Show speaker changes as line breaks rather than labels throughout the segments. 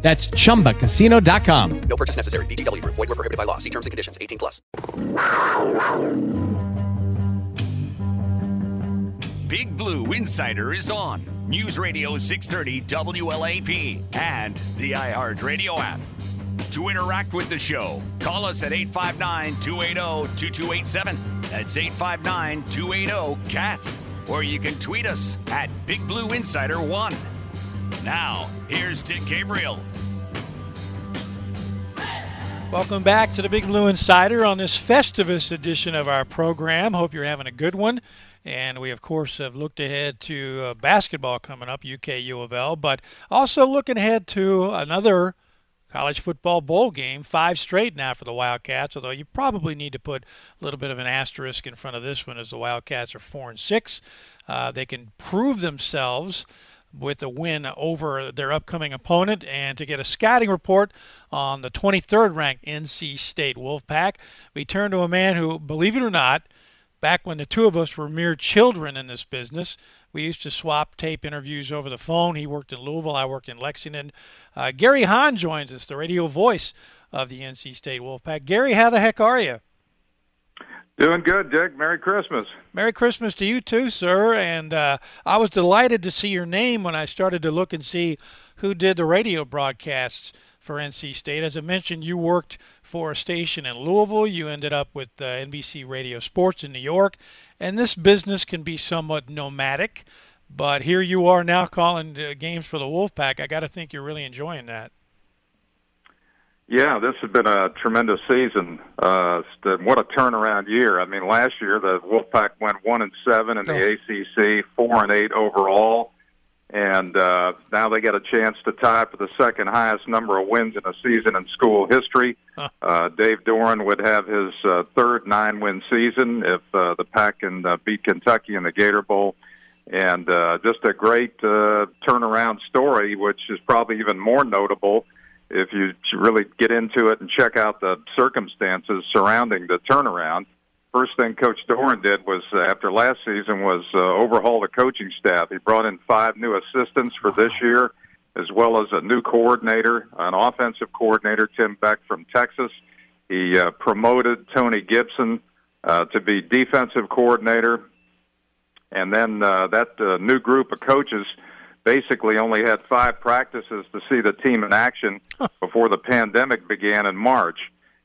That's chumbacasino.com.
No purchase necessary. VGW Group. Void were prohibited by law. See terms and conditions. 18 plus.
Big Blue Insider is on News Radio 630 WLAP and the iHeartRadio app. To interact with the show, call us at 859 280 2287. That's 859 280 CATS. Or you can tweet us at Big Blue Insider 1. Now, here's Dick Gabriel.
Welcome back to the Big Blue Insider on this Festivus edition of our program. Hope you're having a good one. And we, of course, have looked ahead to uh, basketball coming up, UK U of L, but also looking ahead to another college football bowl game, five straight now for the Wildcats. Although you probably need to put a little bit of an asterisk in front of this one, as the Wildcats are four and six. Uh, they can prove themselves with a win over their upcoming opponent and to get a scouting report on the 23rd ranked NC State Wolfpack. We turn to a man who, believe it or not, back when the two of us were mere children in this business, we used to swap tape interviews over the phone. He worked in Louisville, I worked in Lexington. Uh, Gary Hahn joins us, the radio voice of the NC State Wolfpack. Gary, how the heck are you?
Doing good, Dick. Merry Christmas.
Merry Christmas to you too, sir. And uh, I was delighted to see your name when I started to look and see who did the radio broadcasts for NC State. As I mentioned, you worked for a station in Louisville. You ended up with uh, NBC Radio Sports in New York. And this business can be somewhat nomadic. But here you are now calling uh, games for the Wolfpack. I got to think you're really enjoying that.
Yeah, this has been a tremendous season. Uh, what a turnaround year! I mean, last year the Wolfpack went one and seven in the. ACC, four and eight overall, and uh, now they get a chance to tie for the second highest number of wins in a season in school history. Uh, Dave Doeren would have his uh, third nine-win season if uh, the Pack can uh, beat Kentucky in the Gator Bowl. And uh, just a great uh, turnaround story, which is probably even more notable if you really get into it and check out the circumstances surrounding the turnaround, first thing Coach Doeren did was uh, after last season was uh, overhaul the coaching staff. He brought in five new assistants for this year, as well as a new coordinator, an offensive coordinator, Tim Beck from Texas. He uh, promoted Tony Gibson uh, to be defensive coordinator, and then uh, that uh, new group of coaches basically only had five practices to see the team in action before the pandemic began in March.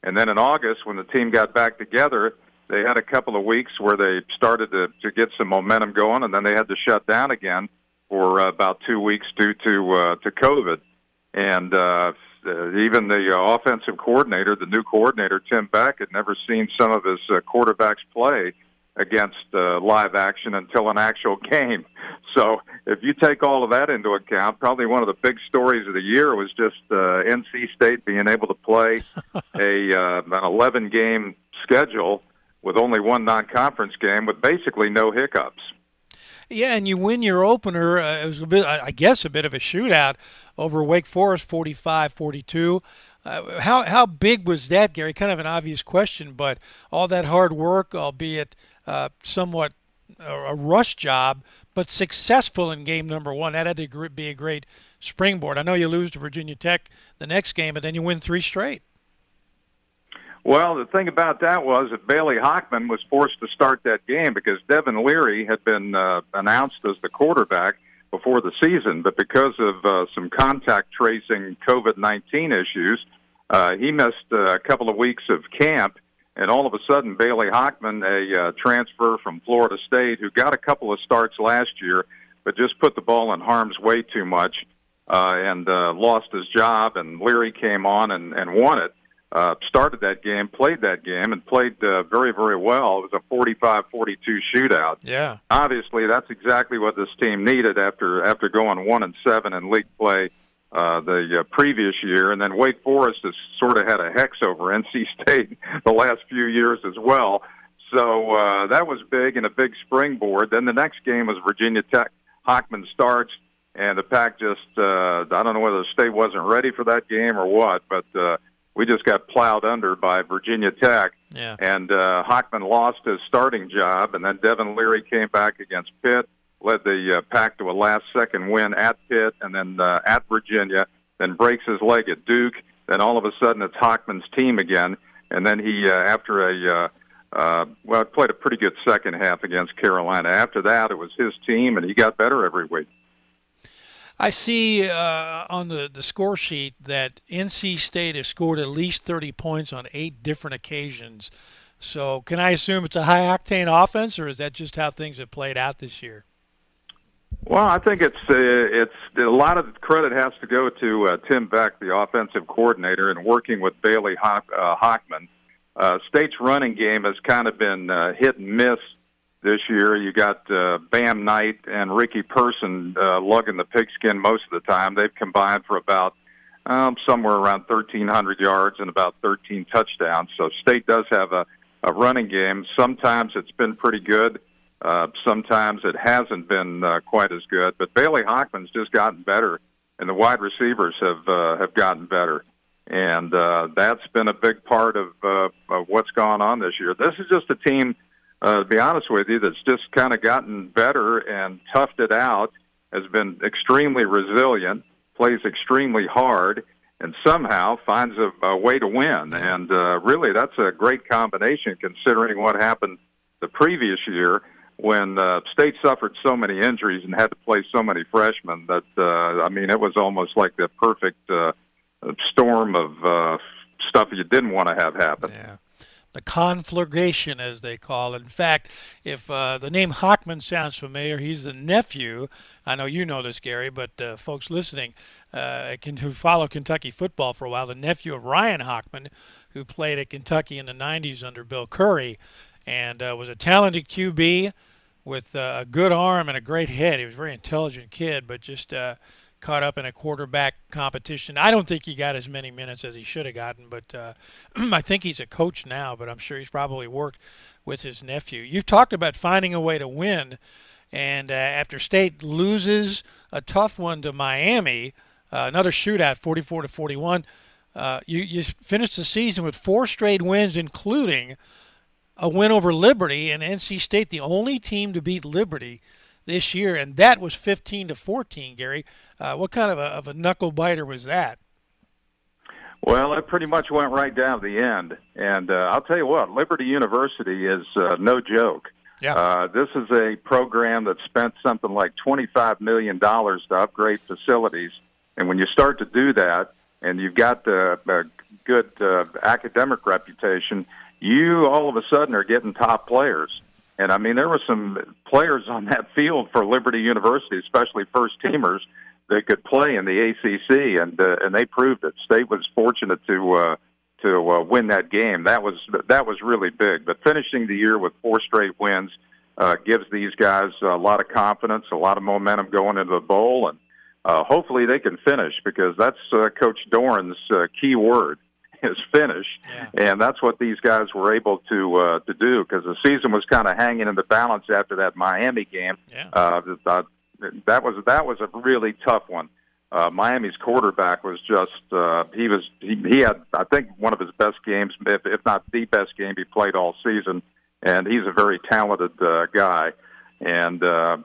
And then in August, when the team got back together, they had a couple of weeks where they started to, to get some momentum going, and then they had to shut down again for uh, about two weeks due to uh, to COVID. And uh, even the uh, offensive coordinator, the new coordinator Tim Beck, had never seen some of his uh, quarterbacks play against uh, live action until an actual game. So if you take all of that into account, probably one of the big stories of the year was just uh, NC State being able to play a uh, an 11 game schedule with only one non-conference game with basically no hiccups.
Yeah, and you win your opener. Uh, it was a bit, I guess, a bit of a shootout over Wake Forest, 45-42. Uh, how how big was that, Gary? Kind of an obvious question, but all that hard work, albeit uh, somewhat a rush job, but successful in game number one. That had to be a great springboard. I know you lose to Virginia Tech the next game, but then you win three straight.
Well, the thing about that was that Bailey Hockman was forced to start that game because Devin Leary had been uh, announced as the quarterback before the season, but because of uh, some contact tracing COVID 19 issues, uh, he missed uh, a couple of weeks of camp and all of a sudden Bailey Hockman, a uh, transfer from Florida State, who got a couple of starts last year, but just put the ball in harm's way too much, uh, and uh, lost his job. And Leary came on and, and won it. Uh, started that game, played that game, and played uh, very, very well. It was a 45-42 shootout.
Yeah.
Obviously, that's exactly what this team needed after after going one and seven in league play uh, the uh, previous year, and then Wake Forest has sort of had a hex over NC State the last few years as well. So uh, that was big and a big springboard. Then the next game was Virginia Tech. Hockman starts, and the Pack just uh, I don't know whether the state wasn't ready for that game or what, but uh, we just got plowed under by Virginia Tech.
Yeah.
And uh, Hockman lost his starting job, and then Devin Leary came back against Pitt, led the uh, Pack to a last-second win at Pitt, and then uh, at Virginia, then breaks his leg at Duke. Then all of a sudden, it's Hockman's team again, and then he, uh, after a uh, uh, well, played a pretty good second half against Carolina. After that, it was his team, and he got better every week.
I see uh, on the, the score sheet that NC State has scored at least 30 points on eight different occasions. So, can I assume it's a high octane offense, or is that just how things have played out this year?
Well, I think it's uh, it's a lot of credit has to go to uh, Tim Beck, the offensive coordinator, and working with Bailey Hock, uh, Hockman. Uh, State's running game has kind of been uh, hit and miss this year. You got uh, Bam Knight and Ricky Person uh, lugging the pigskin most of the time. They've combined for about um, somewhere around 1,300 yards and about 13 touchdowns. So State does have a, a running game. Sometimes it's been pretty good. Sometimes it hasn't been uh, quite as good. But Bailey Hockman's just gotten better, and the wide receivers have uh, have gotten better and uh, that's been a big part of, uh, of what's gone on this year. This is just a team, uh, to be honest with you, that's just kind of gotten better and toughed it out, has been extremely resilient, plays extremely hard, and somehow finds a, a way to win. And uh, really, that's a great combination considering what happened the previous year when uh, State suffered so many injuries and had to play so many freshmen that uh, I mean, it was almost like the perfect. Uh, storm of uh, stuff you didn't want to have happen.
Yeah. The conflagration, as they call it. In fact, if uh, the name Hockman sounds familiar, he's the nephew. I know you know this, Gary, but uh, folks listening uh, can, who follow Kentucky football for a while, the nephew of Ryan Hockman, who played at Kentucky in the 90s under Bill Curry and uh, was a talented QB with uh, a good arm and a great head. He was a very intelligent kid, but just uh, caught up in a quarterback competition. I don't think he got as many minutes as he should have gotten, but uh, I think he's a coach now. But I'm sure he's probably worked with his nephew. You've talked about finding a way to win, and uh, after State loses a tough one to Miami, uh, another shootout, 44 to 41. Uh, you you finished the season with four straight wins, including a win over Liberty and NC State, the only team to beat Liberty this year, and that was 15 to 14. Gary, uh, what kind of a, of a knuckle biter was that?
Well, it pretty much went right down to the end, and uh, I'll tell you what, Liberty University is uh, no joke.
Yeah.
Uh, this is a program that spent something like $25 million to upgrade facilities. And when you start to do that, and you've got a, a good uh, academic reputation, you all of a sudden are getting top players. And I mean, there were some players on that field for Liberty University, especially first teamers, that could play in the ACC, and uh, and they proved it. State was fortunate to uh, to uh, win that game. That was that was really big. But finishing the year with four straight wins uh, gives these guys a lot of confidence, a lot of momentum going into the bowl, and uh, hopefully they can finish because that's uh, Coach Doeren's uh, key word is finish,
Yeah.
and that's what these guys were able to uh, to do because the season was kind of hanging in the balance after that Miami game.
Yeah.
Uh, that, that was that was a really tough one. Uh, Miami's quarterback was just uh, he was he, he had I think one of his best games, if, if not the best game he played all season, and he's a very talented uh, guy. And uh,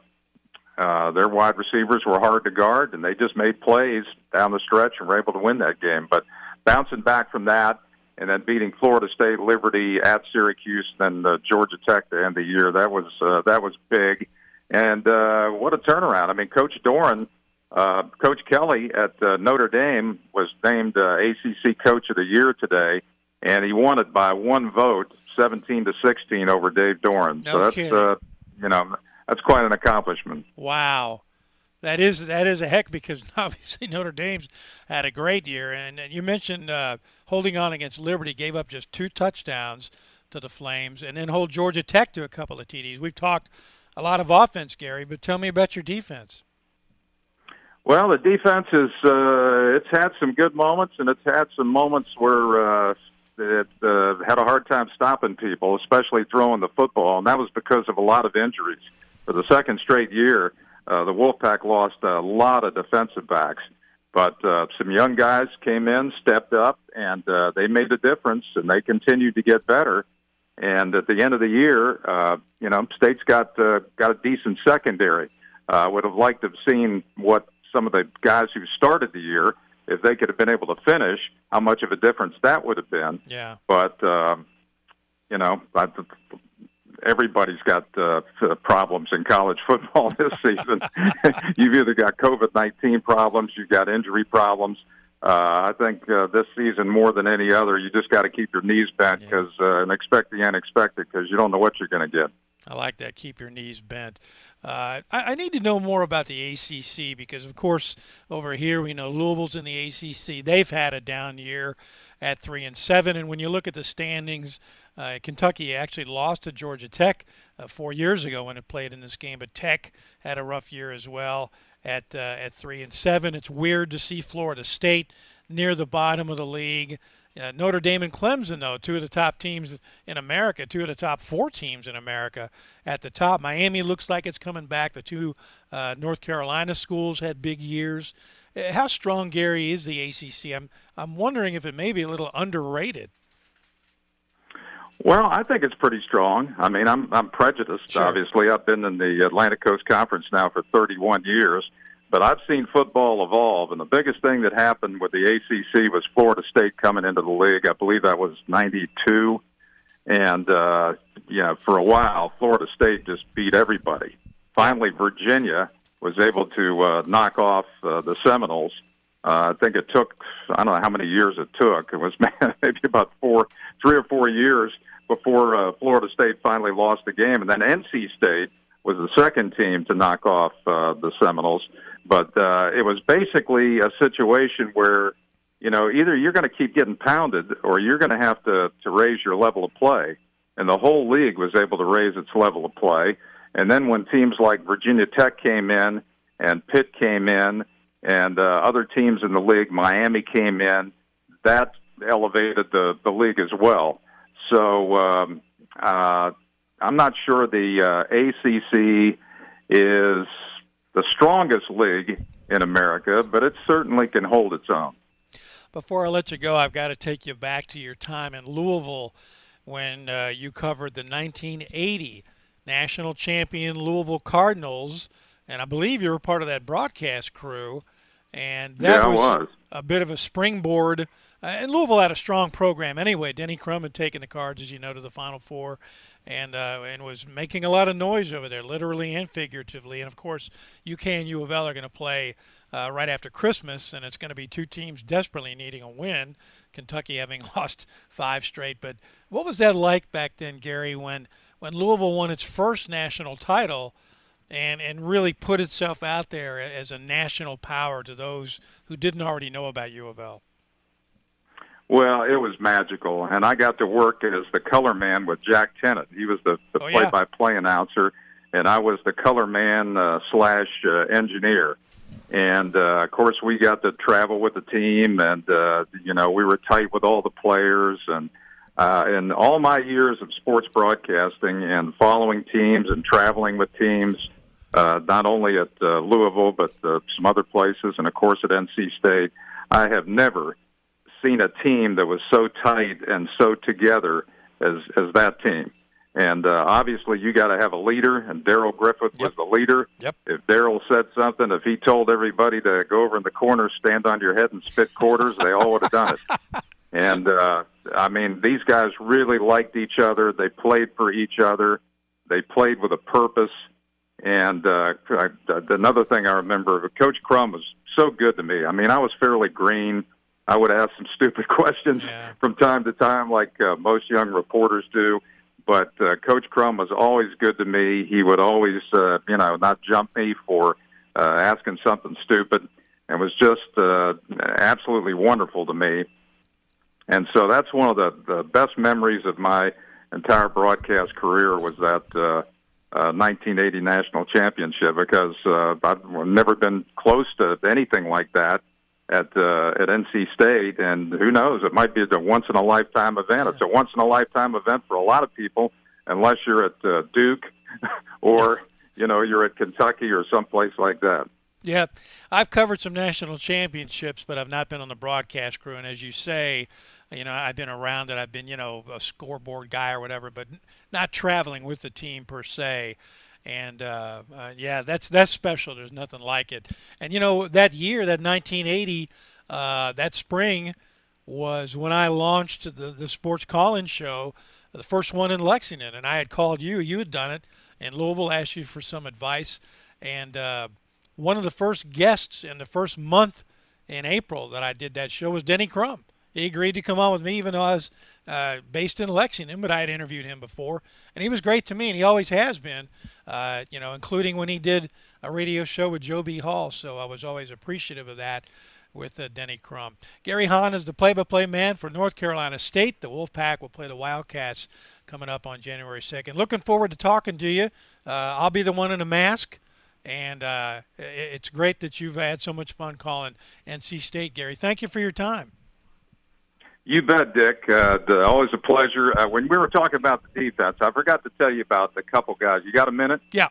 uh, their wide receivers were hard to guard, and they just made plays down the stretch and were able to win that game. But bouncing back from that, and then beating Florida State, Liberty at Syracuse, then uh, Georgia Tech to end the year, that was uh, that was big. And uh, what a turnaround! I mean, Coach Doeren, uh, Coach Kelly at uh, Notre Dame was named uh, ACC Coach of the Year today, and he won it by one vote, seventeen to sixteen over Dave Doeren.
No
so that's
kidding.
uh, you know that's quite an accomplishment.
Wow. That is that is a heck because obviously Notre Dame's had a great year, and, and you mentioned uh, holding on against Liberty, gave up just two touchdowns to the Flames, and then hold Georgia Tech to a couple of TDs. We've talked a lot of offense, Gary, but tell me about your defense.
Well, the defense is uh, it's had some good moments, and it's had some moments where uh, it uh, had a hard time stopping people, especially throwing the football, and that was because of a lot of injuries. For the second straight year, uh, the Wolfpack lost a lot of defensive backs, but uh, some young guys came in, stepped up, and uh, they made a difference, and they continued to get better. And at the end of the year, uh, you know, State's got uh, got a decent secondary. I uh, would have liked to have seen what some of the guys who started the year, if they could have been able to finish, how much of a difference that would have been.
Yeah.
But um, you know, I, everybody's got uh, problems in college football this season. you've either got COVID nineteen problems, you've got injury problems. Uh, I think uh, this season more than any other, you just got to keep your knees bent because uh, and expect the unexpected because you don't know what you're going to get.
I like that. Keep your knees bent. Uh, I, I, need to know more about the ACC because, of course, over here we know Louisville's in the ACC. They've had a down year at three and seven, and when you look at the standings, uh, Kentucky actually lost to Georgia Tech uh, four years ago when it played in this game, but Tech had a rough year as well at uh, at three and seven. It's weird to see Florida State near the bottom of the league. Uh, Notre Dame and Clemson, though, two of the top teams in America, two of the top four teams in America at the top. Miami looks like it's coming back. The two uh, North Carolina schools had big years. Uh, how strong, Gary, is the ACC? I'm I'm wondering if it may be a little underrated.
Well, I think it's pretty strong. I mean, I'm I'm prejudiced. Sure. Obviously, I've been in the Atlantic Coast Conference now for 31 years, but I've seen football evolve, and the biggest thing that happened with the ACC was Florida State coming into the league. I believe that was '92, and uh, yeah, for a while, Florida State just beat everybody. Finally, Virginia was able to uh, knock off uh, the Seminoles. Uh, I think it took I don't know how many years it took. It was maybe about four, three or four years before uh, Florida State finally lost the game, and then NC State was the second team to knock off uh, the Seminoles. But uh, it was basically a situation where, you know, either you're going to keep getting pounded or you're going to have to to raise your level of play. And the whole league was able to raise its level of play. And then when teams like Virginia Tech came in and Pitt came in and uh, other teams in the league, Miami came in, that elevated the the league as well. So um, uh, I'm not sure the uh, ACC is the strongest league in America, but it certainly can hold its own.
Before I let you go, I've got to take you back to your time in Louisville when uh, you covered the 1980 national champion Louisville Cardinals, and I believe you were part of that broadcast crew. And that
yeah,
was,
was,
a bit of a springboard. Uh, and Louisville had a strong program anyway. Denny Crum had taken the Cards, as you know, to the Final Four and uh, and was making a lot of noise over there, literally and figuratively. And of course, UK and U of L are going to play uh, right after Christmas, and it's going to be two teams desperately needing a win. Kentucky having lost five straight. But what was that like back then, Gary, when when Louisville won its first national title? And, and really put itself out there as a national power to those who didn't already know about U of L.
Well, it was magical, and I got to work as the color man with Jack Tennant. He was the, the
oh,
play-by-play announcer, and I was the color man uh, slash uh, engineer. And uh, of course, we got to travel with the team, and uh, you know we were tight with all the players. And uh, in all my years of sports broadcasting and following teams and traveling with teams, uh, not only at uh, Louisville but uh, some other places, and of course at NC State, I have never seen a team that was so tight and so together as as that team. And uh, obviously, you got to have a leader, and Darrell Griffith
yep.
was the leader.
Yep.
If Darrell said something, if he told everybody to go over in the corner, stand on your head, and spit quarters, they all would have done it. And uh, I mean, these guys really liked each other. They played for each other. They played with a purpose. And uh, I, another thing I remember, Coach Crum was so good to me. I mean, I was fairly green I would ask some stupid questions
yeah.
from time to time, like uh, most young reporters do. But uh, Coach Crum was always good to me. He would always, uh, you know, not jump me for uh, asking something stupid, and was just uh, absolutely wonderful to me. And so that's one of the, the best memories of my entire broadcast career was that uh, uh, 1980 national championship because uh, I've never been close to anything like that at uh, at NC State, and who knows? It might be a once in a lifetime event. It's a once in a lifetime event for a lot of people, unless you're at uh, Duke or you know you're at Kentucky or someplace like that.
Yeah, I've covered some national championships, but I've not been on the broadcast crew. And as you say, you know, I've been around it. I've been, you know, a scoreboard guy or whatever, but not traveling with the team per se. And uh, uh, yeah, that's that's special. There's nothing like it. And you know, that year, that 1980, uh, that spring, was when I launched the the sports call-in show, the first one in Lexington. And I had called you. You had done it in Louisville. Asked you for some advice, and uh, one of the first guests in the first month in April that I did that show was Denny Crum. He agreed to come on with me, even though I was uh, based in Lexington, but I had interviewed him before, and he was great to me, and he always has been. Uh, you know, including when he did a radio show with Joe B. Hall. So I was always appreciative of that with uh, Denny Crum. Gary Hahn is the play-by-play man for North Carolina State. The Wolfpack will play the Wildcats coming up on January 2nd. Looking forward to talking to you. Uh, I'll be the one in a mask. And uh, it's great that you've had so much fun calling NC State, Gary. Thank you for your time.
You bet, Dick. Uh, always a pleasure. Uh, when we were talking about the defense, I forgot to tell you about a couple guys. You got a minute?
Yeah.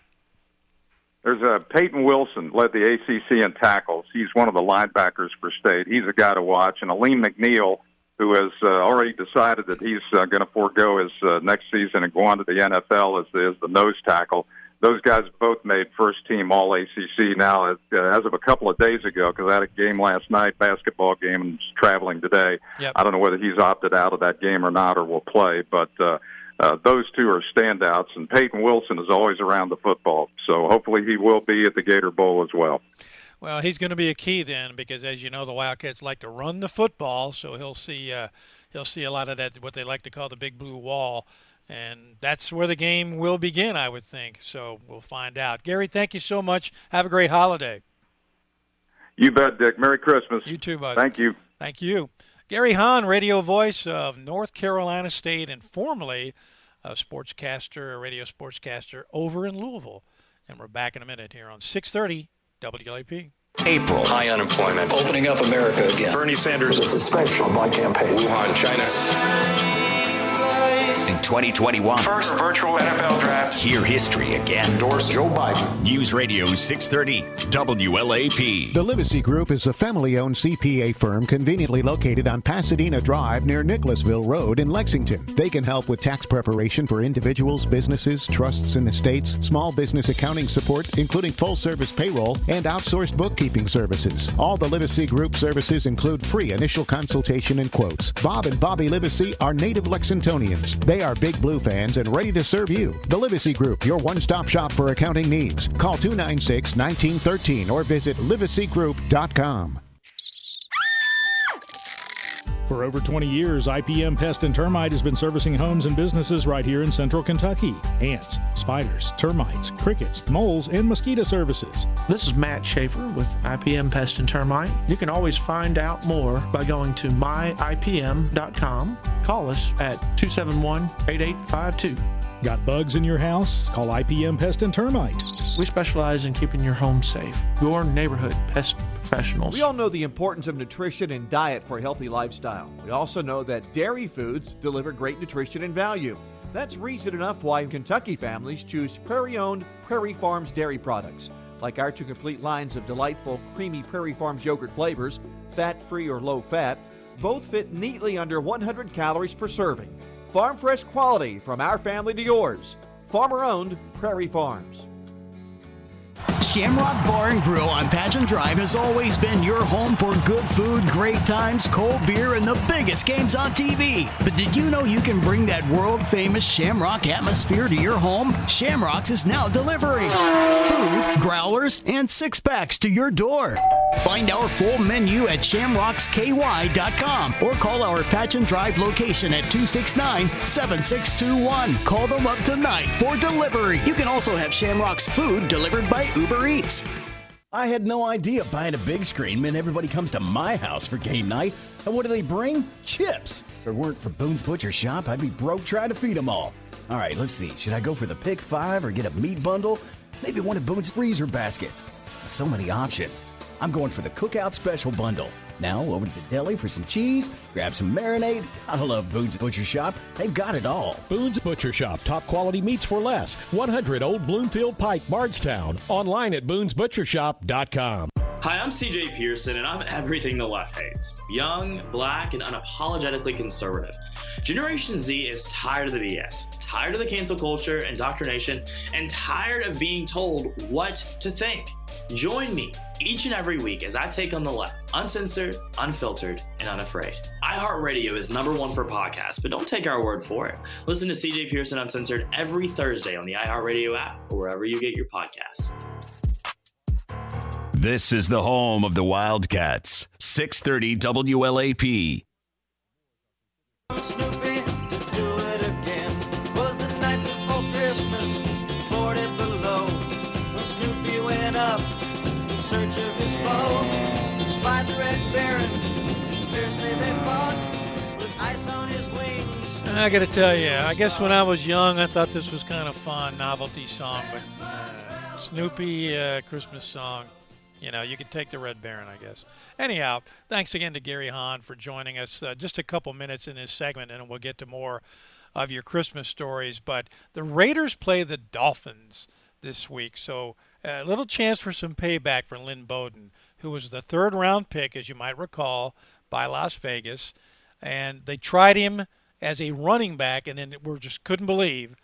There's a uh, Peyton Wilson led the ACC in tackles. He's one of the linebackers for State. He's a guy to watch. And Alim McNeil, who has uh, already decided that he's uh, going to forego his uh, next season and go on to the NFL as the, as the nose tackle those guys both made first team All ACC now as, uh, as of a couple of days ago because I had a game last night, basketball game, and traveling today.
Yep.
I don't know whether he's opted out of that game or not or will play, but uh, uh, those two are standouts. And Peyton Wilson is always around the football, so hopefully he will be at the Gator Bowl as well.
Well, he's going to be a key then because, as you know, the Wildcats like to run the football, so he'll see uh, he'll see a lot of that what they like to call the big blue wall and that's where the game will begin, I would think. So we'll find out. Gary, thank you so much. Have a great holiday.
You bet, Dick. Merry Christmas.
You too, bud.
Thank you.
Thank you. Gary Hahn, radio voice of North Carolina State and formerly a sportscaster, a radio sportscaster over in Louisville. And we're back in a minute here on 630 WLAP.
April.
High unemployment.
Opening up America again.
Bernie Sanders.
This is special on my campaign.
Wuhan, China.
In 2021.
First virtual NFL draft.
Hear history again.
Endorse Joe Biden.
News Radio 630 WLAP.
The Livesey Group is a family owned CPA firm conveniently located on Pasadena Drive near Nicholasville Road in Lexington. They can help with tax preparation for individuals, businesses, trusts, and estates, small business accounting support, including full service payroll, and outsourced bookkeeping services. All the Livesey Group services include free initial consultation and quotes. Bob and Bobby Livesey are native Lexingtonians. They are Big Blue fans and ready to serve you. The Livesey Group, your one stop shop for accounting needs. Call 296 1913 or visit liveseygroup.com.
For over 20 years, IPM Pest and Termite has been servicing homes and businesses right here in central Kentucky. Ants, spiders, termites, crickets, moles, and mosquito services.
This is Matt Schaefer with IPM Pest and Termite. You can always find out more by going to myipm.com. Call us at 271 8852.
Got bugs in your house? Call IPM Pest and Termite.
We specialize in keeping your home safe. Your neighborhood pest professionals.
We all know the importance of nutrition and diet for a healthy lifestyle. We also know that dairy foods deliver great nutrition and value. That's reason enough why Kentucky families choose Prairie owned Prairie Farms dairy products. Like our two complete lines of delightful, creamy Prairie Farms yogurt flavors, fat free or low fat, both fit neatly under 100 calories per serving. Farm fresh quality from our family to yours. Farmer owned Prairie Farms.
Shamrock Bar and Grill on Patchen Drive has always been your home for good food, great times, cold beer, and the biggest games on TV. But did you know you can bring that world famous Shamrock atmosphere to your home? Shamrock's is now delivering food, growlers, and six packs to your door. Find our full menu at shamrocksky.com or call our Patchen Drive location at 269 7621. Call them up tonight for delivery. You can also have Shamrock's food delivered by Uber
I had no idea buying a big screen meant everybody comes to my house for game night. And what do they bring? Chips. If it weren't for Boone's Butcher Shop, I'd be broke trying to feed them all. All right, let's see. Should I go for the pick five or get a meat bundle? Maybe one of Boone's freezer baskets. So many options. I'm going for the cookout special bundle. Now over to the deli for some cheese, grab some marinade. I love Boone's Butcher Shop. They've got it all.
Boone's Butcher Shop, top quality meats for less. 100 Old Bloomfield Pike, Bardstown. Online at boonesbutchershop.com.
Hi, I'm CJ Pearson, and I'm everything the left hates young, black, and unapologetically conservative. Generation Z is tired of the BS, tired of the cancel culture, indoctrination, and tired of being told what to think. Join me each and every week as I take on the left, uncensored, unfiltered, and unafraid. iHeartRadio is number one for podcasts, but don't take our word for it. Listen to CJ Pearson Uncensored every Thursday on the iHeartRadio app or wherever you get your podcasts.
This is the home of the Wildcats. 630 WLAP.
Snoopy
I got to tell you, I guess when I was young, I thought this was kind of fun, novelty song, but uh, Snoopy uh, Christmas song. You know, you could take the Red Baron, I guess. Anyhow, thanks again to Gary Hahn for joining us. Uh, just a couple minutes in this segment, and we'll get to more of your Christmas stories. But the Raiders play the Dolphins this week, so a little chance for some payback for Lynn Bowden, who was the third round pick, as you might recall, by Las Vegas. And they tried him as a running back, and then we just couldn't believe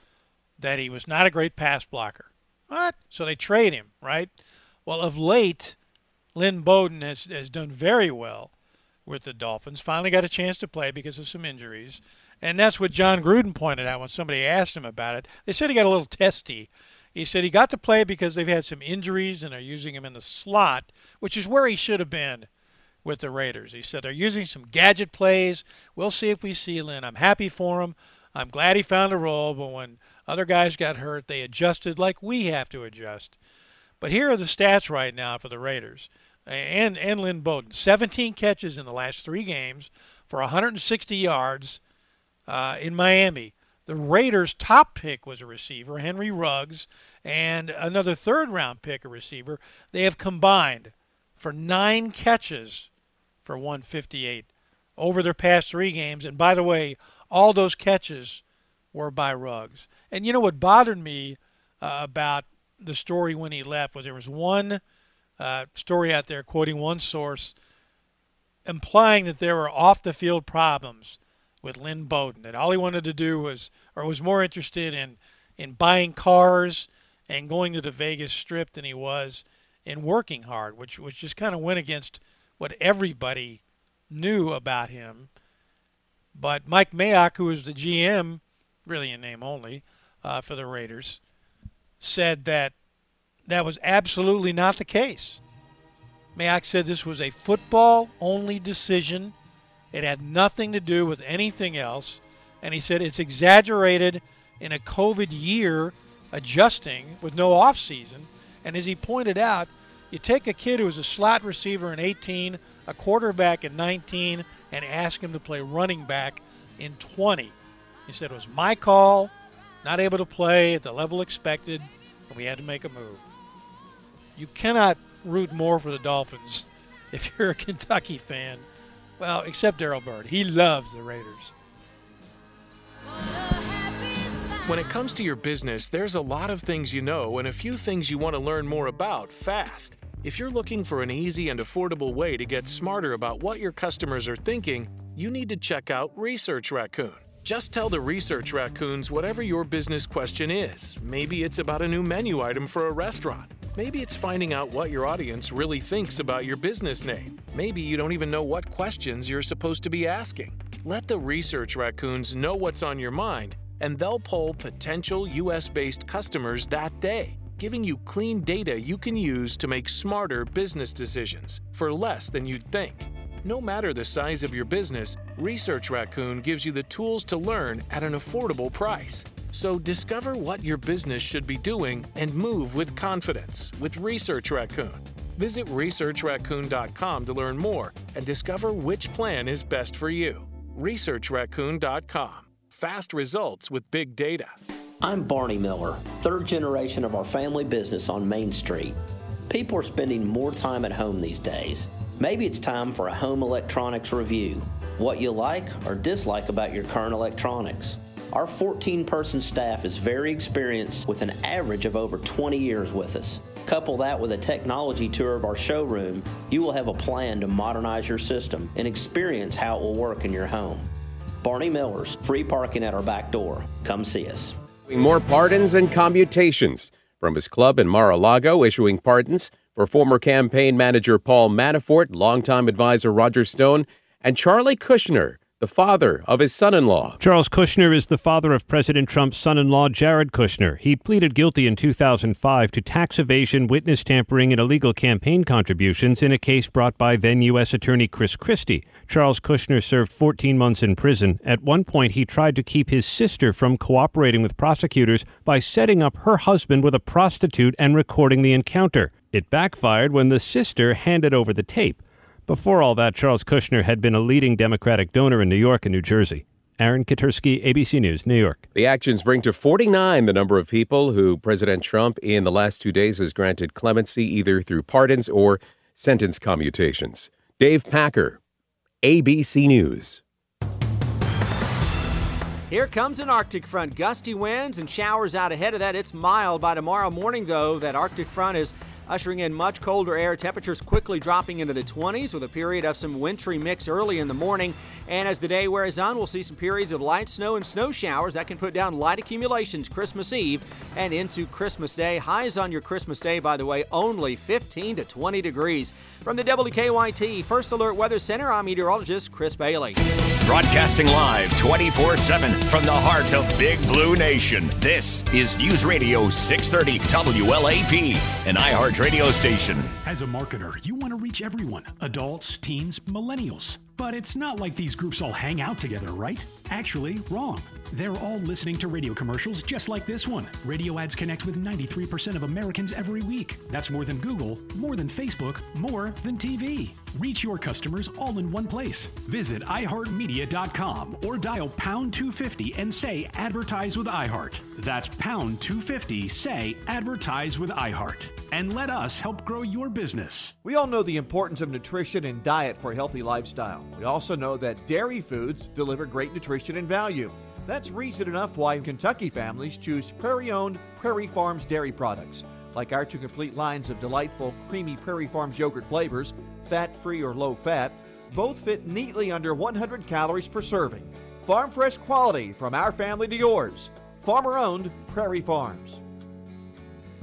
that he was not a great pass blocker. What? So they trade him, right? Well, of late, Lynn Bowden has, has done very well with the Dolphins. Finally got a chance to play because of some injuries. And that's what Jon Gruden pointed out when somebody asked him about it. They said he got a little testy. He said he got to play because they've had some injuries and are using him in the slot, which is where he should have been with the Raiders. He said they're using some gadget plays. We'll see if we see Lynn. I'm happy for him. I'm glad he found a role, but when other guys got hurt, they adjusted like we have to adjust. But here are the stats right now for the Raiders and, and Lynn Bowden 17 catches in the last three games for 160 yards uh, in Miami. The Raiders' top pick was a receiver, Henry Ruggs, and another third round pick, a receiver. They have combined for nine catches for 158 over their past three games. And by the way, all those catches were by Ruggs. And you know what bothered me uh, about the story when he left was there was one uh, story out there quoting one source implying that there were off the field problems with Lynn Bowden that all he wanted to do was or was more interested in in buying cars and going to the Vegas strip than he was in working hard which which just kind of went against what everybody knew about him but Mike Mayock who was the GM really in name only uh, for the Raiders said that that was absolutely not the case. Mayock said this was a football only decision. It had nothing to do with anything else. And he said it's exaggerated in a COVID year adjusting with no offseason. And as he pointed out, you take a kid who was a slot receiver in 18, a quarterback in 19, and ask him to play running back in 20. He said it was my call not able to play at the level expected, and we had to make a move. You cannot root more for the Dolphins if you're a Kentucky fan. Well, except Daryl Bird. He loves the Raiders.
When it comes to your business, there's a lot of things you know and a few things you want to learn more about fast. If you're looking for an easy and affordable way to get smarter about what your customers are thinking, you need to check out Research Raccoon. Just tell the Research Raccoons whatever your business question is. Maybe it's about a new menu item for a restaurant. Maybe it's finding out what your audience really thinks about your business name. Maybe you don't even know what questions you're supposed to be asking. Let the Research Raccoons know what's on your mind, and they'll poll potential US based customers that day, giving you clean data you can use to make smarter business decisions for less than you'd think. No matter the size of your business, Research Raccoon gives you the tools to learn at an affordable price. So discover what your business should be doing and move with confidence with Research Raccoon. Visit researchraccoon.com to learn more and discover which plan is best for you. ResearchRaccoon.com. Fast results with big data.
I'm Barney Miller, third generation of our family business on Main Street. People are spending more time at home these days. Maybe it's time for a home electronics review. What you like or dislike about your current electronics. Our 14 person staff is very experienced with an average of over 20 years with us. Couple that with a technology tour of our showroom, you will have a plan to modernize your system and experience how it will work in your home. Barney Miller's, free parking at our back door. Come see us.
More pardons and commutations. From his club in Mar-a-Lago, issuing pardons for former campaign manager Paul Manafort, longtime advisor Roger Stone, and Charlie Kushner, the father of his son in law.
Charles Kushner is the father of President Trump's son in law, Jared Kushner. He pleaded guilty in 2005 to tax evasion, witness tampering, and illegal campaign contributions in a case brought by then U.S. Attorney Chris Christie. Charles Kushner served 14 months in prison. At one point, he tried to keep his sister from cooperating with prosecutors by setting up her husband with a prostitute and recording the encounter. It backfired when the sister handed over the tape. Before all that, Charles Kushner had been a leading Democratic donor in New York and New Jersey. Aaron Katersky, ABC News, New York.
The actions bring to 49 the number of people who President Trump in the last two days has granted clemency either through pardons or sentence commutations. Dave Packer, ABC News.
Here comes an Arctic front. Gusty winds and showers out ahead of that. It's mild by tomorrow morning, though. That Arctic front is ushering in much colder air. Temperatures quickly dropping into the 20s with a period of some wintry mix early in the morning. And as the day wears on, we'll see some periods of light snow and snow showers that can put down light accumulations Christmas Eve and into Christmas Day. Highs on your Christmas Day, by the way, only 15 to 20 degrees. From the WKYT First Alert Weather Center, I'm meteorologist Chris Bailey.
Broadcasting live 24 7 from the heart of Big Blue Nation. This is News Radio 630 WLAP, an iHeart radio station.
As a marketer, you want to reach everyone adults, teens, millennials. But it's not like these groups all hang out together, right? Actually, wrong. They're all listening to radio commercials just like this one. Radio ads connect with 93% of Americans every week. That's more than Google, more than Facebook, more than TV. Reach your customers all in one place. Visit iHeartMedia.com or dial pound 250 and say advertise with iHeart. That's pound 250, say advertise with iHeart. And let us help grow your business.
We all know the importance of nutrition and diet for a healthy lifestyle. We also know that dairy foods deliver great nutrition and value. That's reason enough why Kentucky families choose Prairie owned Prairie Farms dairy products. Like our two complete lines of delightful, creamy Prairie Farms yogurt flavors, fat free or low fat, both fit neatly under 100 calories per serving. Farm fresh quality from our family to yours. Farmer owned Prairie Farms.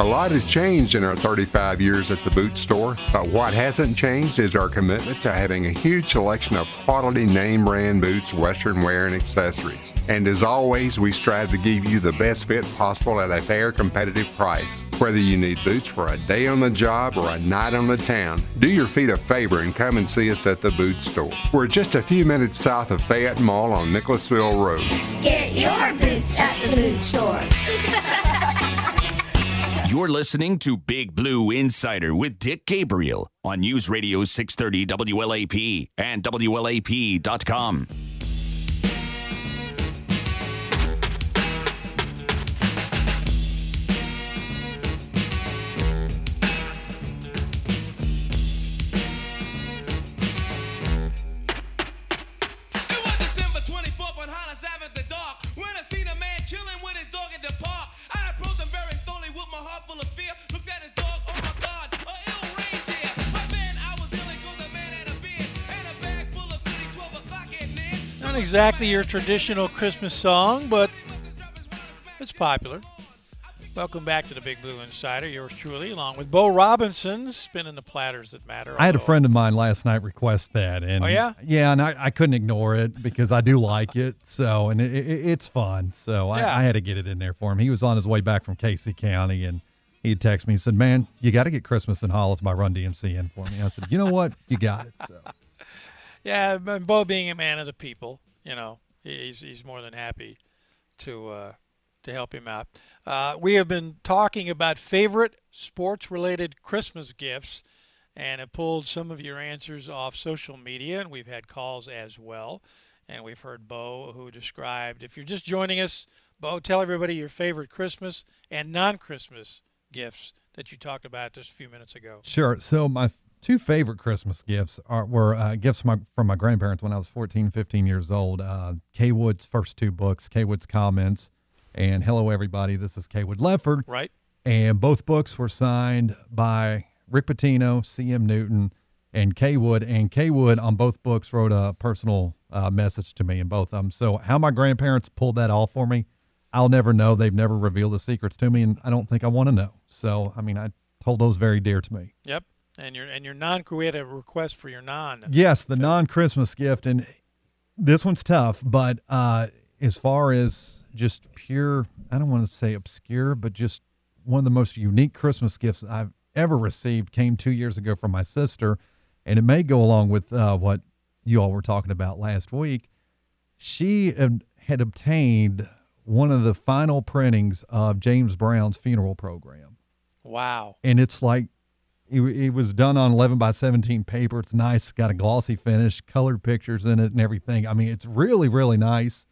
A lot has changed in our 35 years at the boot store, but what hasn't changed is our commitment to having a huge selection of quality name brand boots, western wear, and accessories. And as always, we strive to give you the best fit possible at a fair, competitive price. Whether you need boots for a day on the job or a night on the town, do your feet a favor and come and see us at the boot store. We're just a few minutes south of Fayette Mall on Nicholasville Road.
Get your boots at the boot store.
You're listening to Big Blue Insider with Dick Gabriel on News Radio 630 WLAP and WLAP.com.
exactly your traditional Christmas song, but it's popular. Welcome back to the Big Blue Insider. Yours truly, along with Bo Robinson, spinning the platters that matter.
I had a friend of mine last night request that, and
Oh, yeah?
yeah, and I, I couldn't ignore it because I do like it. So, and it, it, it's fun. So
Yeah.
I, I had to get it in there for him. He was on his way back from Casey County, and he texted me and said, "Man, you got to get Christmas in Hollis by Run DMC in for me." I said, "You know what? You got it." So.
Yeah, Bo being a man of the people, you know, he's he's more than happy to uh, to help him out. Uh, we have been talking about favorite sports-related Christmas gifts, and have pulled some of your answers off social media, and we've had calls as well. And we've heard Bo who described. If you're just joining us, Bo, tell everybody your favorite Christmas and non-Christmas gifts that you talked about just a few minutes ago.
Sure. So my two favorite Christmas gifts are were uh, gifts from my, from my grandparents when I was 14, 15 years old. Uh, Cawood's first two books, Cawood's Comments, and Hello Everybody. This is Cawood Ledford.
Right.
And both books were signed by Rick Pitino, C.M. Newton, and Cawood. And Cawood on both books wrote a personal uh, message to me in both of them. So how my grandparents pulled that off for me, I'll never know. They've never revealed the secrets to me, and I don't think I want to know. So I mean, I hold those very dear to me.
Yep. And your and your non we had a request for your non.
Yes, the non-Christmas gift, and this one's tough. But uh, as far as just pure, I don't want to say obscure, but just one of the most unique Christmas gifts I've ever received came two years ago from my sister, and it may go along with uh, what you all were talking about last week. She had, had obtained one of the final printings of James Brown's funeral program
Wow.
and it's like it, it was done on 11 by 17 paper. It's nice, It's got a glossy finish, colored pictures in it, and everything. I mean, it's really, really nice,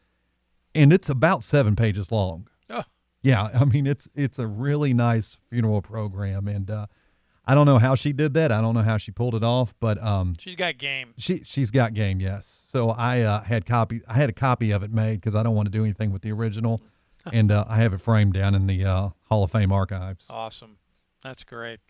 and it's about seven pages long.
Oh.
Yeah, I mean, it's it's a really nice funeral program, and uh, I don't know how she did that. I don't know how she pulled it off, but um,
She's got game.
she she's got game, yes. So I uh, had copy. I had a copy of it made because I don't want to do anything with the original, and uh, I have it framed down in the uh, Hall of Fame archives.
Awesome. That's great.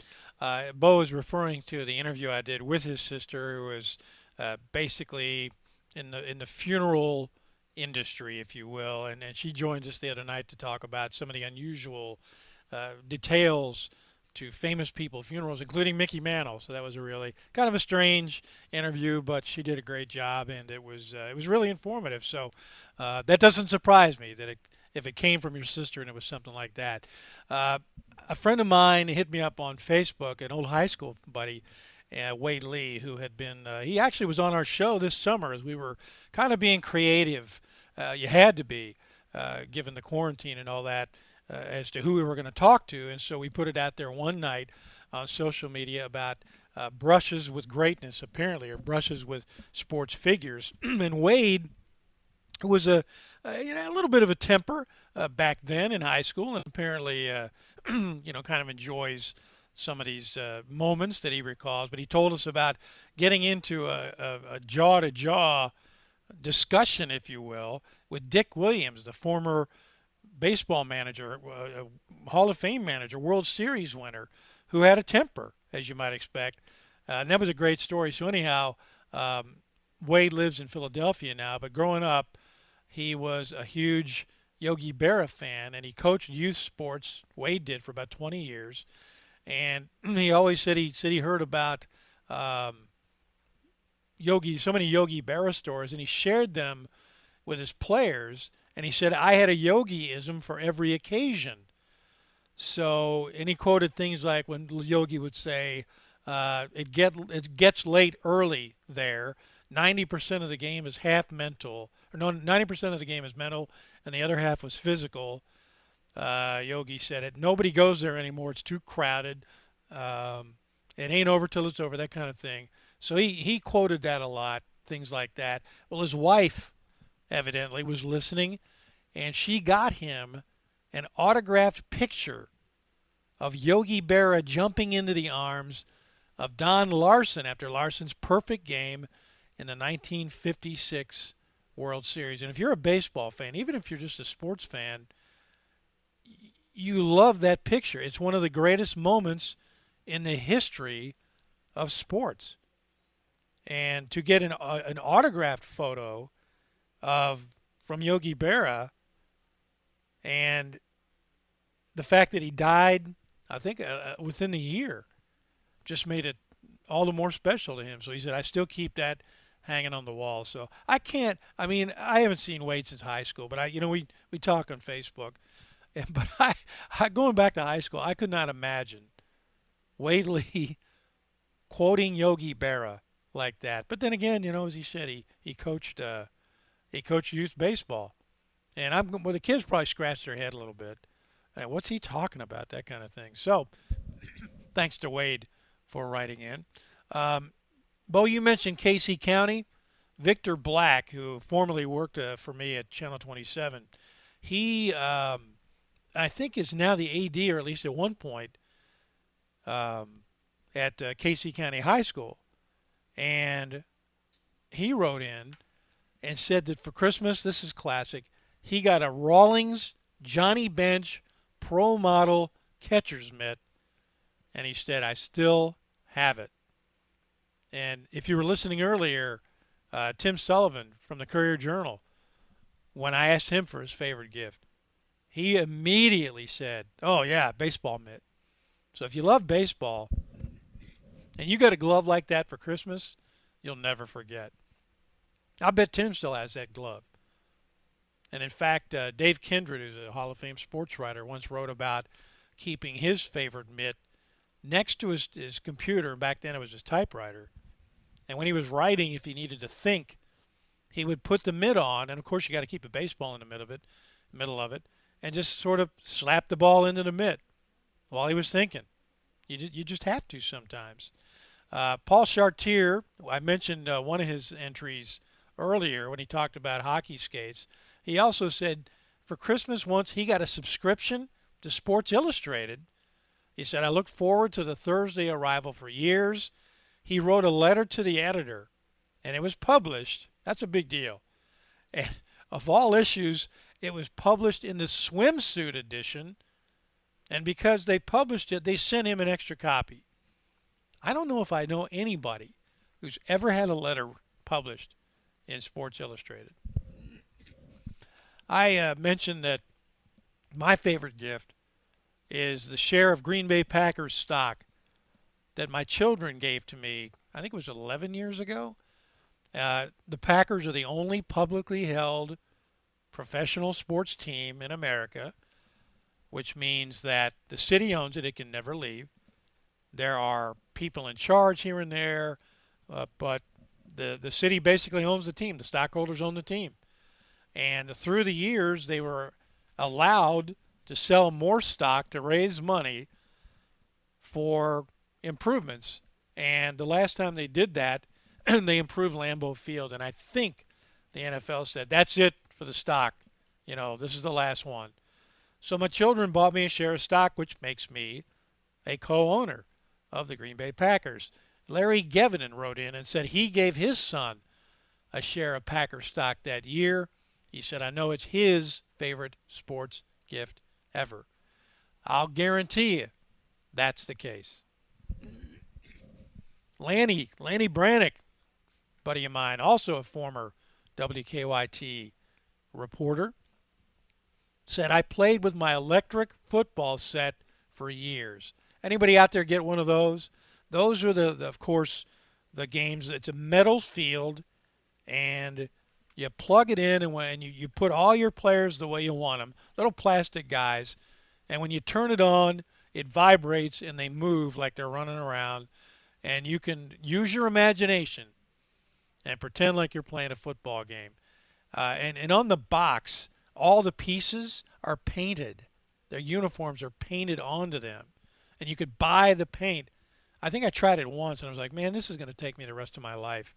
Uh, Bo is referring to the interview I did with his sister, who was uh, basically in the in the funeral industry, if you will, and, and she joined us the other night to talk about some of the unusual uh, details to famous people funerals, including Mickey Mantle. So that was a really kind of a strange interview, but she did a great job, and it was uh, it was really informative. So uh, that doesn't surprise me that it, if it came from your sister and it was something like that. Uh, a friend of mine hit me up on Facebook, an old high school buddy, uh, Wade Lee, who had been, uh, he actually was on our show this summer as we were kind of being creative. Uh, you had to be, uh, given the quarantine and all that, uh, as to who we were going to talk to. And so we put it out there one night on social media about uh, brushes with greatness, apparently, or brushes with sports figures. and Wade was a, a you know a little bit of a temper uh, back then in high school, and apparently uh, you know kind of enjoys some of these uh, moments that he recalls. But he told us about getting into a jaw to jaw discussion, if you will, with Dick Williams, the former baseball manager, uh, Hall of Fame manager, World Series winner, who had a temper, as you might expect. Uh, and that was a great story. So anyhow, um, Wade lives in Philadelphia now, but growing up, he was a huge Yogi Berra fan, and he coached youth sports. Wade did for about 20 years, and he always said he said he heard about um, Yogi, so many Yogi Berra stories, and he shared them with his players. And he said, "I had a Yogiism for every occasion." So, and he quoted things like when Yogi would say, uh, "It get it gets late early there. Ninety percent of the game is half mental, or no, ninety percent of the game is mental, and the other half was physical." Uh, Yogi said it. Nobody goes there anymore. It's too crowded. Um, it ain't over till it's over. That kind of thing. So he he quoted that a lot. Things like that. Well, his wife evidently was listening, and she got him an autographed picture of Yogi Berra jumping into the arms of Don Larsen after Larsen's perfect game in the 1956 World Series. And if you're a baseball fan, even if you're just a sports fan, you love that picture. It's one of the greatest moments in the history of sports. And to get an, uh, an autographed photo of from Yogi Berra and the fact that he died, I think, uh, uh, within the year, just made it all the more special to him. So he said, I still keep that hanging on the wall. So I can't. I mean, I haven't seen Wade since high school, but I, you know, we we talk on Facebook, and, but I, I going back to high school, I could not imagine Wade Lee quoting Yogi Berra like that. But then again, you know, as he said, he he coached uh, he coached youth baseball, and I'm well, the kids probably scratched their head a little bit. Uh, what's he talking about? That kind of thing. So, thanks to Wade for writing in. Um, Bo, you mentioned Casey County. Victor Black, who formerly worked uh, for me at Channel 27, He, um, I think, is now the AD, or at least at one point, um, at uh, Casey County High School, and he wrote in and said that for Christmas, this is classic. He got a Rawlings Johnny Bench Pro Model catcher's mitt, and he said, "I still have it." And if you were listening earlier, uh, Tim Sullivan from the Courier Journal, when I asked him for his favorite gift, he immediately said, "Oh yeah, baseball mitt." So if you love baseball, and you got a glove like that for Christmas, you'll never forget. I bet Tim still has that glove. And in fact, uh, Dave Kindred, who's a Hall of Fame sports writer, once wrote about keeping his favorite mitt next to his, his computer. Back then it was his typewriter. And when he was writing, if he needed to think, he would put the mitt on. And of course, you got to keep a baseball in the middle of it, middle of it, and just sort of slap the ball into the mitt while he was thinking. You, you just have to sometimes. Uh, Paul Chartier, I mentioned uh, one of his entries earlier when he talked about hockey skates. He also said for Christmas once he got a subscription to Sports Illustrated. He said, I look forward to the Thursday arrival for years. He wrote a letter to the editor, and it was published. That's a big deal. And of all issues, it was published in the swimsuit edition. And because they published it, they sent him an extra copy. I don't know if I know anybody who's ever had a letter published in Sports Illustrated. I uh, mentioned that my favorite gift is the share of Green Bay Packers stock that my children gave to me. I think it was 11 years ago. Uh, the Packers are the only publicly held professional sports team in America, which means that the city owns it; it can never leave. There are people in charge here and there, uh, but the the city basically owns the team. The stockholders own the team, and through the years they were allowed to sell more stock to raise money for improvements. And the last time they did that, they improved Lambeau Field, and I think the NFL said that's it for the stock. You know, this is the last one. So my children bought me a share of stock, which makes me a co-owner of the Green Bay Packers. Larry Gevinen wrote in and said he gave his son a share of Packer stock that year. He said, I know it's his favorite sports gift ever. I'll guarantee you that's the case. Lanny, Lanny Brannick, buddy of mine, also a former WKYT reporter, said, I played with my electric football set for years. Anybody out there get one of those? Those are the, the of course, the games. It's a metal field, and you plug it in, and when you, you put all your players the way you want them, little plastic guys, and when you turn it on, it vibrates and they move like they're running around, and you can use your imagination and pretend like you're playing a football game. Uh, and, and on the box, all the pieces are painted. Their uniforms are painted onto them. And you could buy the paint I think I tried it once and I was like, man, this is going to take me the rest of my life.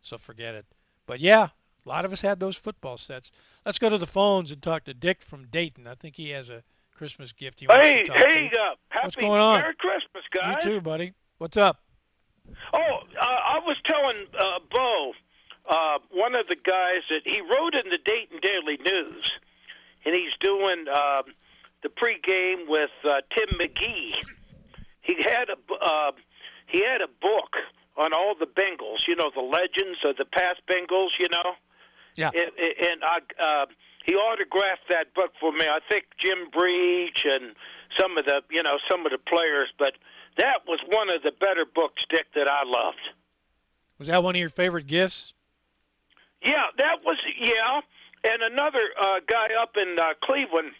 So forget it. But yeah, a lot of us had those football sets. Let's go to the phones and talk to Dick from Dayton. I think he has a Christmas gift he wants
hey,
to talk
hey,
to.
uh, happy
What's going on?
Merry Christmas, guys.
You too, buddy. What's up?
Oh, uh, I was telling uh, Bo, uh, one of the guys that he wrote in the Dayton Daily News, and he's doing uh, the pregame with uh, Tim McGee he had a uh, he had a book on all the Bengals. You know, the legends of the past Bengals. You know.
Yeah.
And, and I, uh, he autographed that book for me. I think Jim Breech and some of the you know some of the players, but that was one of the better books, Dick, that I loved.
Was that one of your favorite gifts?
Yeah, that was yeah. And another uh, guy up in uh, Cleveland,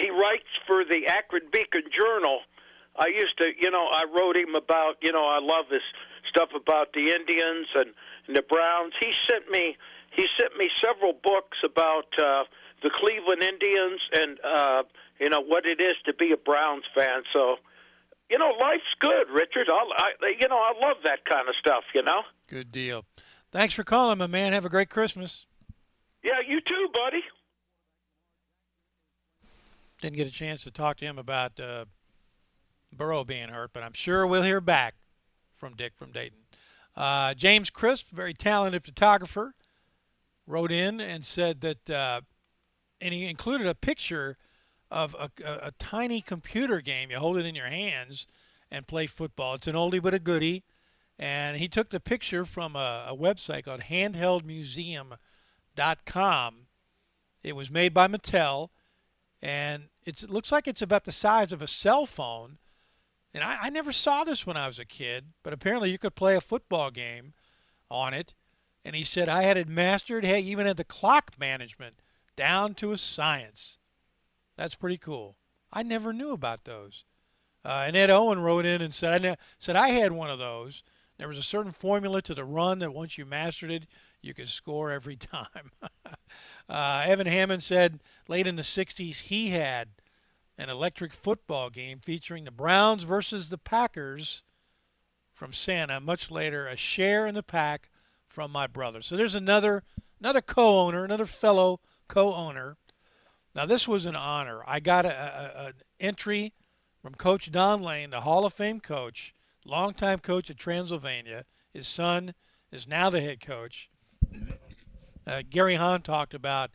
he writes for the Akron Beacon Journal I used to, you know, I wrote him about, you know, I love his stuff about the Indians and, and the Browns. He sent me, he sent me several books about uh, the Cleveland Indians and, uh, you know, what it is to be a Browns fan. So, you know, life's good, Richard. I, I you know, I love that kind of stuff. You know.
Good deal. Thanks for calling, my man. Have a great Christmas.
Yeah, you too, buddy.
Didn't get a chance to talk to him about uh, Burrow being hurt, but I'm sure we'll hear back from Dick from Dayton. Uh, James Crisp, very talented photographer, wrote in and said that, uh, and he included a picture of a, a, a, tiny computer game. You hold it in your hands and play football. It's an oldie but a goodie. And he took the picture from a, a website called handheldmuseum.com. It was made by Mattel, and it looks like it's about the size of a cell phone. And I, I never saw this when I was a kid, but apparently you could play a football game on it. And he said I had it mastered. Hey, even had the clock management down to a science. That's pretty cool. I never knew about those. Uh, and Ed Owen wrote in and said, I said I had one of those. There was a certain formula to the run that once you mastered it, you could score every time. uh, Evan Hammond said late in the 60s he had an electric football game featuring the Browns versus the Packers from Santa. Much later, a share in the pack from my brother. So there's another another co-owner, another fellow co-owner. Now this was an honor. I got an entry from Coach Don Lane, the Hall of Fame coach, longtime coach at Transylvania. His son is now the head coach. Uh, Gary Hahn talked about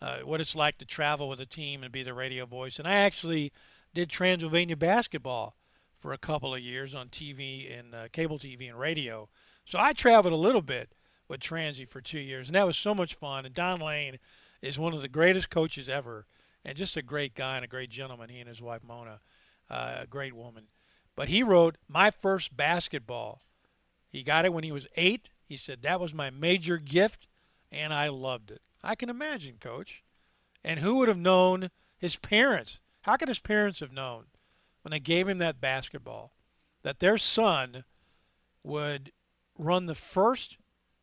uh, what it's like to travel with a team and be the radio voice. And I actually did Transylvania basketball for a couple of years on TV and uh, cable TV and radio. So I traveled a little bit with Transy for two years, and that was so much fun. And Don Lane is one of the greatest coaches ever, and just a great guy and a great gentleman. He and his wife Mona, uh, a great woman. But he wrote my first basketball. He got it when he was eight. He said that was my major gift, and I loved it. I can imagine, coach. And who would have known his parents? How could his parents have known when they gave him that basketball that their son would run the first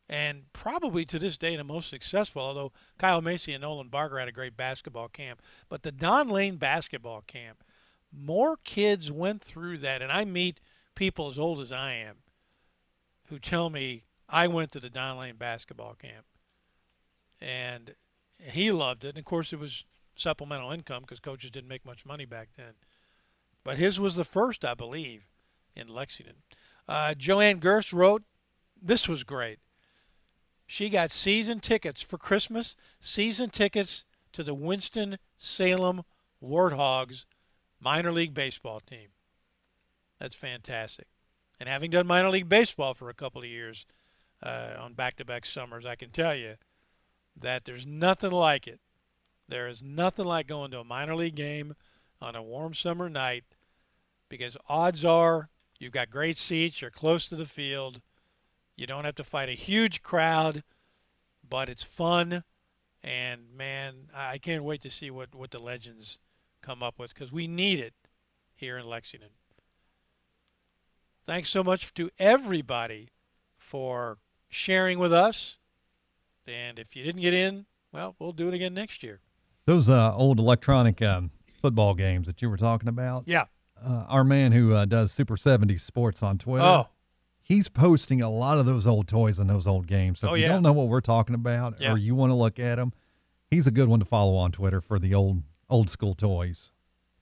and probably to this day the most successful, although Kyle Macy and Nolan Barger had a great basketball camp. But the Don Lane basketball camp, more kids went through that. And I meet people as old as I am who tell me I went to the Don Lane basketball camp and he loved it. And of course, it was supplemental income because coaches didn't make much money back then. But his was the first, I believe, in Lexington. Uh, Joanne Gerst wrote, This was great. She got season tickets for Christmas, season tickets to the Winston-Salem Warthogs minor league baseball team. That's fantastic. And having done minor league baseball for a couple of years uh, on back to back summers, I can tell you that there's nothing like it. There is nothing like going to a minor league game on a warm summer night because odds are you've got great seats, you're close to the field, you don't have to fight a huge crowd, but it's fun. And man, I can't wait to see what, what the legends come up with because we need it here in Lexington. Thanks so much to everybody for sharing with us and if you didn't get in, well, we'll do it again next year.
Those uh, old electronic um, football games that you were talking about.
Yeah.
Uh, our man who uh, does Super 70 Sports on Twitter.
Oh.
He's posting a lot of those old toys and those old games. So
oh,
if you
yeah.
don't know what we're talking about
yeah.
or you want to look at them, he's a good one to follow on Twitter for the old old school toys.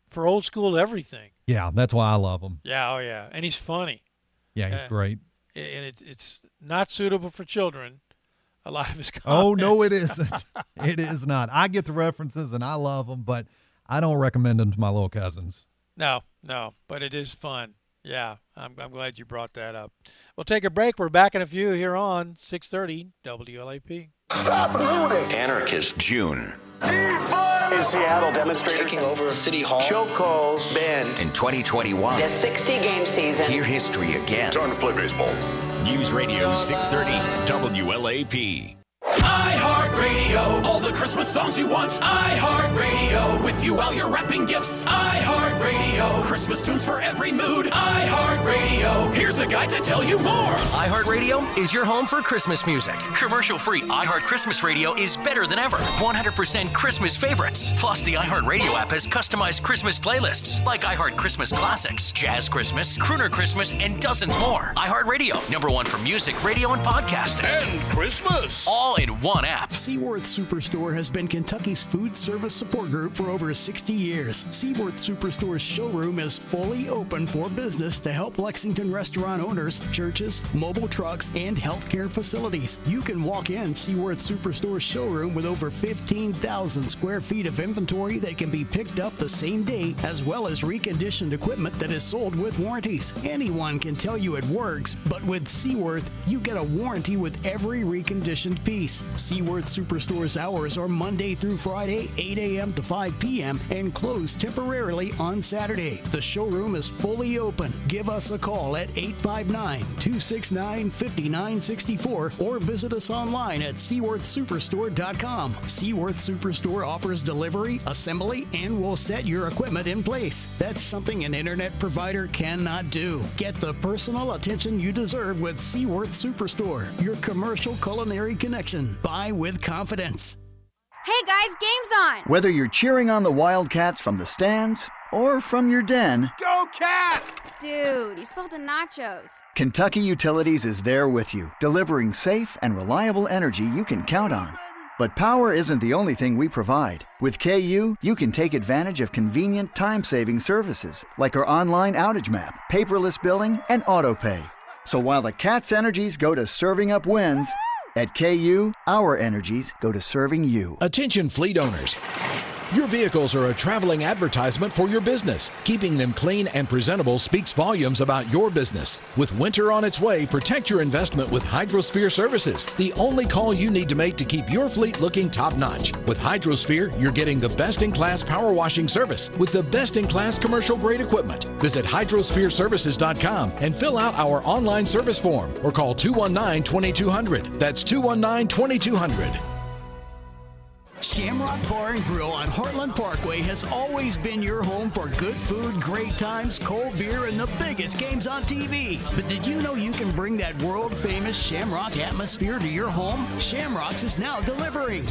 For old school everything.
Yeah, that's why I love him.
Yeah, oh yeah, and he's funny.
Yeah, he's
Uh,
great.
And it, it's not suitable for children. A lot of his comments.
Oh no, it isn't. it is not. I get the references and I love them, but I don't recommend them to my little cousins.
No, no, but it is fun. Yeah, I'm, I'm glad you brought that up. We'll take a break. We're back in a few here on 630 WLAP.
Stop looting!
Anarchist June.
In Seattle, demonstrators taking over City Hall. Chokeholds banned.
In 2021.
The 60 game season.
Hear history again.
Time to play baseball.
News Radio 630 WLAP.
iHeartRadio, all the Christmas songs you want. iHeartRadio, with you while you're wrapping gifts. iHeartRadio, Christmas tunes for every mood. iHeartRadio, here's a guide to tell you more.
iHeartRadio is your home for Christmas music. Commercial free iHeart Christmas Radio is better than ever. 100% Christmas favorites. Plus, the iHeartRadio app has customized Christmas playlists like iHeart Christmas Classics, Jazz Christmas, Crooner Christmas, and dozens more. iHeartRadio, number one for music, radio, and podcasting.
And Christmas.
All in one app.
Seaworth Superstore has been Kentucky's food service support group for over 60 years. Seaworth Superstore's showroom is fully open for business to help Lexington restaurant owners, churches, mobile trucks, and healthcare facilities. You can walk in Seaworth Superstore's showroom with over 15,000 square feet of inventory that can be picked up the same day, as well as reconditioned equipment that is sold with warranties. Anyone can tell you it works, but with Seaworth, you get a warranty with every reconditioned piece. Seaworth Superstore's hours are Monday through Friday, 8 a.m. to 5 p.m., and closed temporarily on Saturday. The showroom is fully open. Give us a call at 859 269 5964 or visit us online at SeaworthSuperstore.com. Seaworth Superstore offers delivery, assembly, and will set your equipment in place. That's something an internet provider cannot do. Get the personal attention you deserve with Seaworth Superstore, your commercial culinary connection. Buy with confidence.
Hey guys, game's on!
Whether you're cheering on the Wildcats from the stands or from your den,
Go Cats! Dude, you spilled the nachos.
Kentucky Utilities is there with you, delivering safe and reliable energy you can count on. But power isn't the only thing we provide. With KU, you can take advantage of convenient time saving services like our online outage map, paperless billing, and auto pay. So while the Cats' energies go to serving up wins, at KU, our energies go to serving you.
Attention fleet owners. Your vehicles are a traveling advertisement for your business. Keeping them clean and presentable speaks volumes about your business. With winter on its way, protect your investment with Hydrosphere Services, the only call you need to make to keep your fleet looking top notch. With Hydrosphere, you're getting the best in class power washing service with the best in class commercial grade equipment. Visit hydrosphereservices.com and fill out our online service form or call 219 2200. That's 219 2200.
Shamrock Bar and Grill on Heartland Parkway has always been your home for good food, great times, cold beer, and the biggest games on TV. But did you know you can bring that world famous Shamrock atmosphere to your home? Shamrock's is now delivering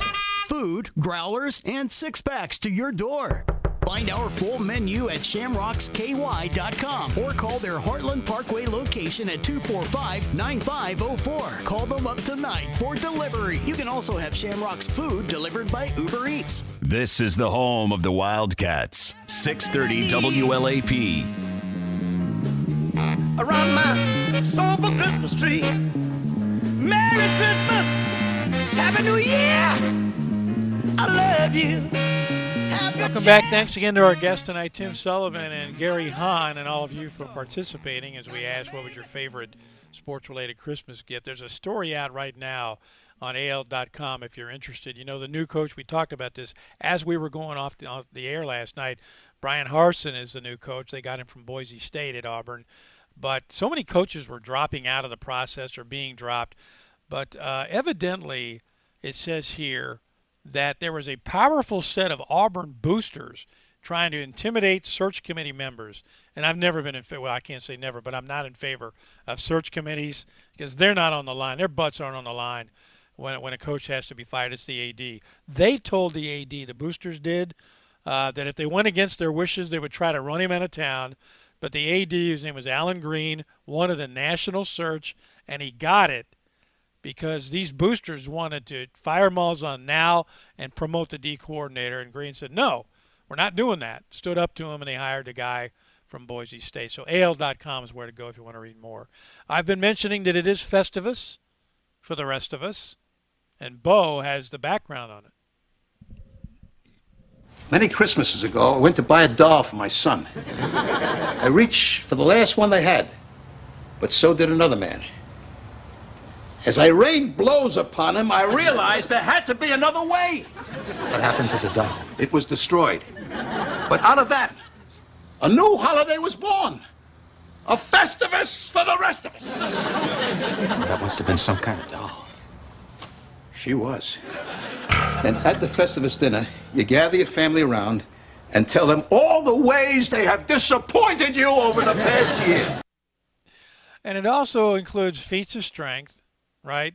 food, growlers, and six packs to your door. Find our full menu at shamrocksky.com or call their Heartland Parkway location at 245 9504. Call them up tonight for delivery. You can also have Shamrock's food delivered by Uber Eats.
This is the home of the Wildcats. 630 WLAP.
around my sober Christmas tree. Merry Christmas, Happy New Year. I love you.
Welcome back. Thanks again to our guests tonight, Tim Sullivan and Gary Hahn, and all of you for participating as we asked what was your favorite sports related Christmas gift. There's a story out right now on AL.com if you're interested. You know, the new coach, we talked about this as we were going off the, off the air last night. Bryan Harsin is the new coach. They got him from Boise State at Auburn. But so many coaches were dropping out of the process or being dropped. But uh, evidently, it says here that there was a powerful set of Auburn boosters trying to intimidate search committee members. And I've never been in favor, well, I can't say never, but I'm not in favor of search committees because they're not on the line. Their butts aren't on the line when, when a coach has to be fired. It's the AD. They told the AD, the boosters did, uh, that if they went against their wishes, they would try to run him out of town. But the AD, whose name was Allen Greene, wanted a national search, and he got it because these boosters wanted to fire on now and promote the D coordinator. And Greene said, no, we're not doing that. Stood up to him, and they hired a guy from Boise State. So AL.com is where to go if you want to read more. I've been mentioning that it is Festivus for the rest of us, and Bo has the background on it.
Many Christmases ago, I went to buy a doll for my son. I reached for the last one they had, but so did another man. As I rained blows upon him, I realized there had to be another way. What happened to the doll? It was destroyed. But out of that, a new holiday was born. A Festivus for the rest of us.
That must have been some kind of doll.
She was. And at the Festivus dinner, you gather your family around and tell them all the ways they have disappointed you over the past year.
And it also includes feats of strength, right?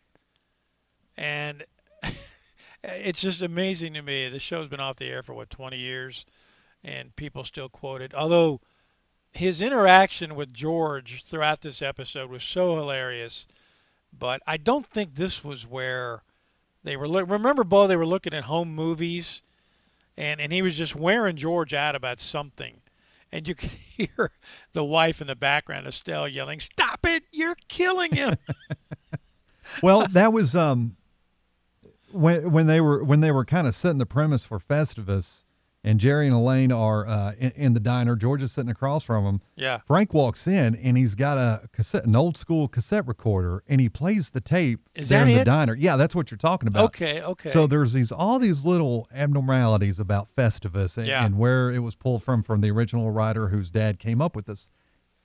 And it's just amazing to me. The show's been off the air for what 20 years, and people still quote it. Although his interaction with George throughout this episode was so hilarious, but I don't think this was where They were look, remember, Bo. They were looking at home movies, and and he was just wearing George out about something, and you could hear the wife in the background, Estelle, yelling, "Stop it! You're killing him!"
well, that was um when when they were when they were kind of setting the premise for Festivus, and Jerry and Elaine are uh, in, in, the diner. George is sitting across from him.
Yeah.
Frank walks in and he's got a cassette, an old school cassette recorder, and he plays the tape
is
there
in
the
it?
diner. Yeah, that's what you're talking about.
Okay, okay.
So there's these all these little abnormalities about Festivus and,
Yeah.
and where it was pulled from from the original writer whose dad came up with this.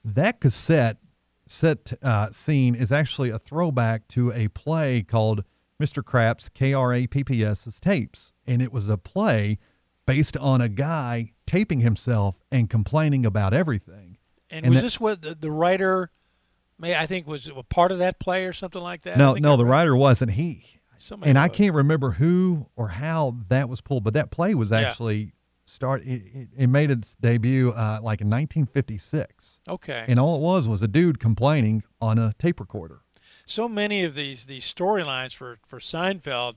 That cassette set uh, scene is actually a throwback to a play called Mr. Krapp's K R A P P S's tapes, and it was a play based on a guy taping himself and complaining about everything.
And, was
that-
this what the, the writer, may I think, was a part of that play or something like that?
No, no, the writer wasn't he.
Somebody
and I can't remember who or how that was pulled, but that play was actually start. It, it, made its debut uh, like in 1956.
Okay.
And all it was was a dude complaining on a tape recorder.
so many of these these storylines for for Seinfeld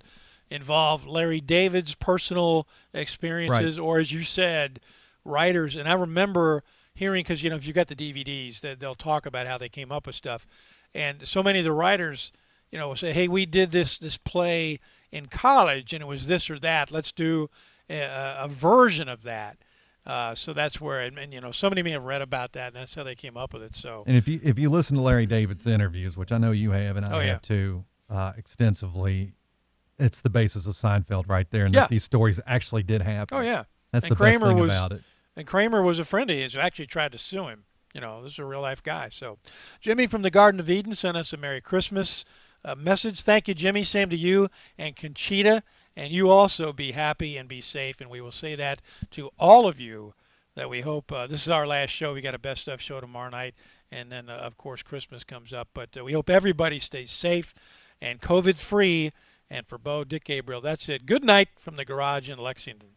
involve Larry David's personal experiences, or as you said, writers. And I remember hearing because you know if you got the DVDs, that they'll talk about how they came up with stuff, and so many of the writers, you know, will say, "Hey, we did this this play in college, and it was this or that. Let's do a, a version of that." Uh, so that's where, and, and you know, somebody may have read about that, and that's how they came up with it. So
And if you if you listen to Larry David's interviews, which I know you have and I
Oh,
have
yeah.
too, uh, extensively, it's the basis of Seinfeld right there, and
Yeah.
that these stories actually did happen.
Oh yeah,
that's
and
the
Kramer
best thing
was,
about it.
And Kramer was a friend of his who actually tried to sue him. You know, this is a real life guy. So, Jimmy from the Garden of Eden sent us a Merry Christmas uh, message. Thank you, Jimmy. Same to you and Conchita. And you also be happy and be safe. And we will say that to all of you. That we hope uh, this is our last show. We got a best of show tomorrow night, and then uh, of course Christmas comes up. But uh, we hope everybody stays safe and COVID free. And for Bo, Dick Gabriel, that's it. Good night from the garage in Lexington.